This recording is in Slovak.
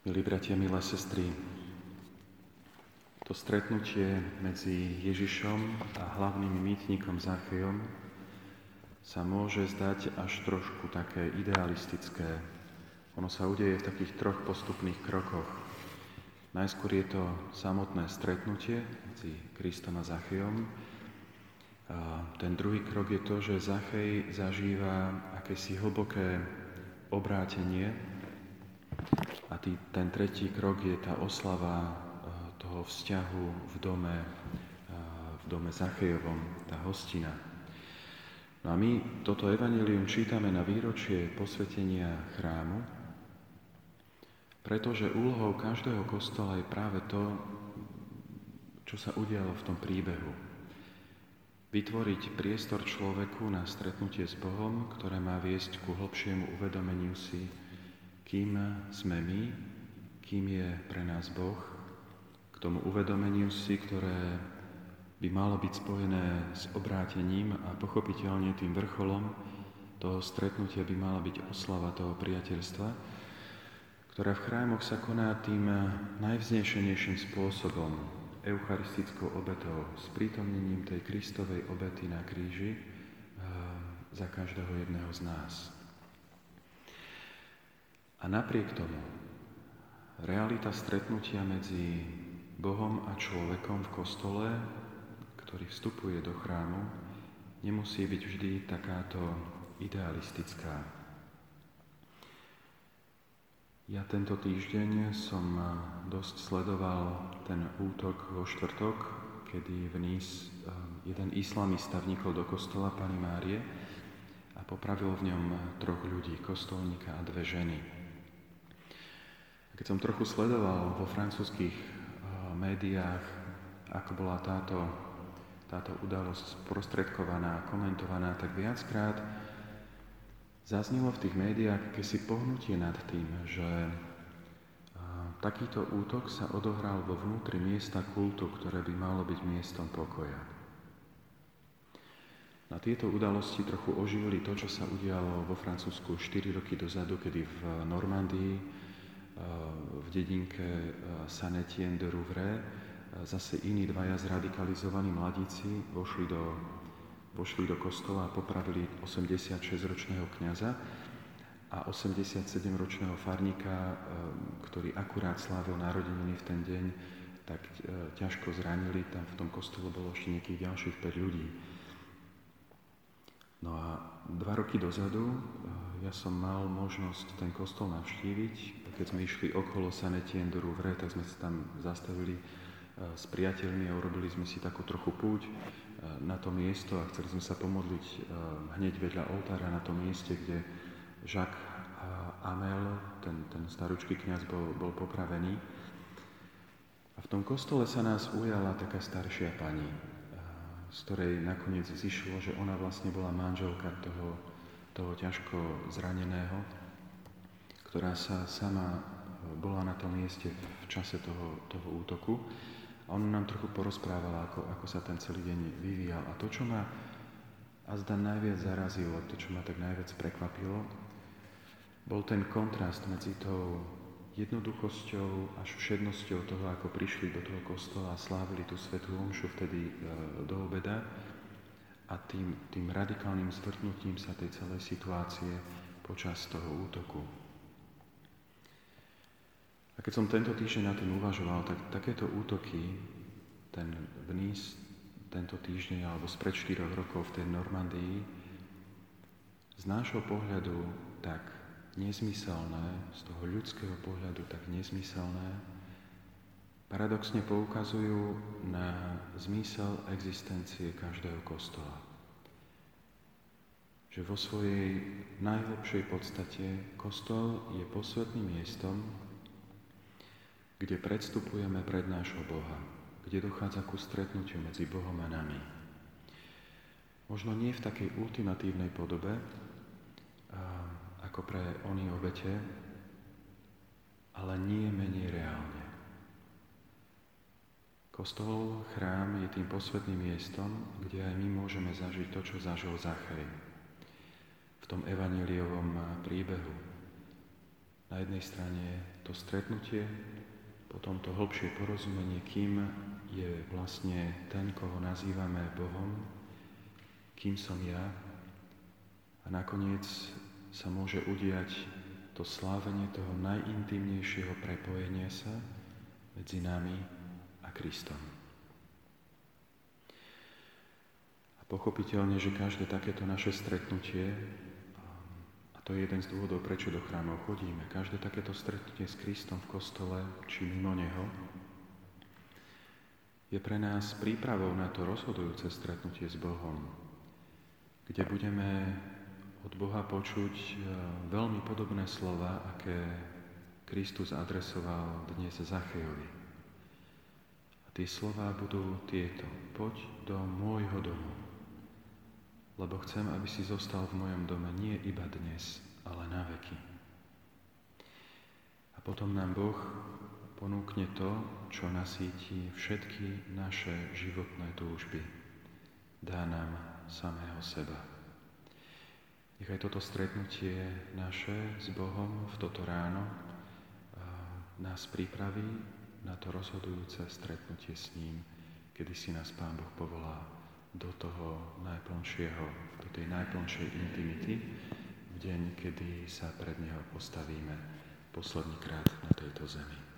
Milí bratia, milé sestry, to stretnutie medzi Ježišom a hlavným mýtnikom Zachejom sa môže zdať až trošku také idealistické. Ono sa udeje v takých troch postupných krokoch. Najskôr je to samotné stretnutie medzi Kristom a Zachejom. A ten druhý krok je to, že Zachej zažíva akési hlboké obrátenie tý, ten tretí krok je tá oslava eh, toho vzťahu v dome, eh, v dome Zachejovom, tá hostina. No a my toto evanelium čítame na výročie posvetenia chrámu, pretože úlohou každého kostola je práve to, čo sa udialo v tom príbehu. Vytvoriť priestor človeku na stretnutie s Bohom, ktoré má viesť ku hlbšiemu uvedomeniu si kým sme my, kým je pre nás Boh, k tomu uvedomeniu si, ktoré by malo byť spojené s obrátením a pochopiteľne tým vrcholom toho stretnutia by mala byť oslava toho priateľstva, ktorá v chrámoch sa koná tým najvznešenejším spôsobom, eucharistickou obetou, s prítomnením tej Kristovej obety na kríži eh, za každého jedného z nás. A napriek tomu realita stretnutia medzi Bohom a človekom v kostole, ktorý vstupuje do chrámu, nemusí byť vždy takáto idealistická. Ja tento týždeň som dosť sledoval ten útok vo štvrtok, kedy v Nís eh, jeden islamista vnikol do kostola Pani Márie a popravil v ňom troch ľudí, kostolníka a dve ženy. Keď som trochu sledoval vo francúzských uh, médiách, ako bola táto, táto udalosť sprostredkovaná, komentovaná, tak viackrát zaznelo v tých médiách si pohnutie nad tým, že uh, takýto útok sa odohral vo vnútri miesta kultu, ktoré by malo byť miestom pokoja. Na tieto udalosti trochu oživili to, čo sa udialo vo Francúzsku 4 roky dozadu, kedy v Normandii v dedinke eh, Saint-Étienne de Rouvray eh, zase iní dvaja zradikalizovaní mladíci vošli do, vošli do kostola a popravili 86-ročného kniaza a 87-ročného farníka, eh, ktorý akurát slávil narodeniny v ten deň, tak ťažko zranili. Tam v tom kostole bolo ešte nejakých ďalších 5 ľudí. No a dva roky dozadu ja som mal možnosť ten kostol navštíviť keď sme išli okolo Sanetien do Rouvre, tak sme sa tam zastavili e, s priateľmi a urobili sme si takú trochu púť e, na to miesto a chceli sme sa pomodliť hneď vedľa oltára na tom mieste, kde Jacques Amel, ten, ten staručký kniaz, bol, bol popravený. A v tom kostole sa nás ujala taká staršia pani, z ktorej nakoniec zišlo, že ona vlastne bola manželka toho, toho ťažko zraneného ktorá sa sama e, bola na tom mieste v čase toho, toho útoku. A on nám trochu porozprávala, ako, ako sa ten celý deň vyvíjal. A to, čo ma azda najviac zarazilo, to, čo ma tak najviac prekvapilo, bol ten kontrast medzi tou jednoduchosťou až všednosťou toho, ako prišli do toho kostola a slávili tú svetú omšu vtedy e, do obeda a tým, tým radikálnym zvrtnutím sa tej celej situácie počas toho útoku. A keď som tento týždeň na tým uvažoval, tak takéto útoky, ten v tento týždeň alebo spred 4 rokov v tej Normandii, z nášho pohľadu tak nezmyselné, z toho ľudského pohľadu tak nezmyselné, paradoxne poukazujú na zmysel existencie každého kostola. Že vo svojej najlepšej podstate kostol je posvetným miestom, kde predstupujeme pred nášho Boha, kde dochádza ku stretnutiu medzi Bohom a nami. Možno nie v takej ultimatívnej podobe, ako pre oni obete, ale nie menej reálne. Kostol, chrám je tým posvetným miestom, kde aj my môžeme zažiť to, čo zažil Zachej v tom evaneliovom príbehu. Na jednej strane to stretnutie, potom to hlbšie porozumenie, kým je vlastne ten, koho nazývame Bohom, kým som ja. A nakoniec sa môže udiať to slávenie toho najintimnejšieho prepojenia sa medzi nami a Kristom. A pochopiteľne, že každé takéto naše stretnutie, a to je jeden z dôvodov, prečo do chrámov chodíme, každé takéto stretnutie s Kristom v kostole či mimo Neho, je pre nás prípravou na to rozhodujúce stretnutie s Bohom, kde budeme od Boha počuť e, veľmi podobné slova, aké Kristus adresoval dnes Zachejovi. A tie slova budú tieto. Poď do môjho domu, lebo chcem, aby si zostal v mojom dome nie iba dnes, ale na veky. A potom nám Boh ponúkne to, čo nasíti všetky naše životné túžby. Dá nám samého seba. Nechaj toto stretnutie naše s Bohom v toto ráno nás pripraví na to rozhodujúce stretnutie s ním, kedy si nás Pán Boh povolá do toho najplnšieho, do tej najplnšej intimity, v deň, kedy sa pred Neho postavíme posledný krát na tejto zemi.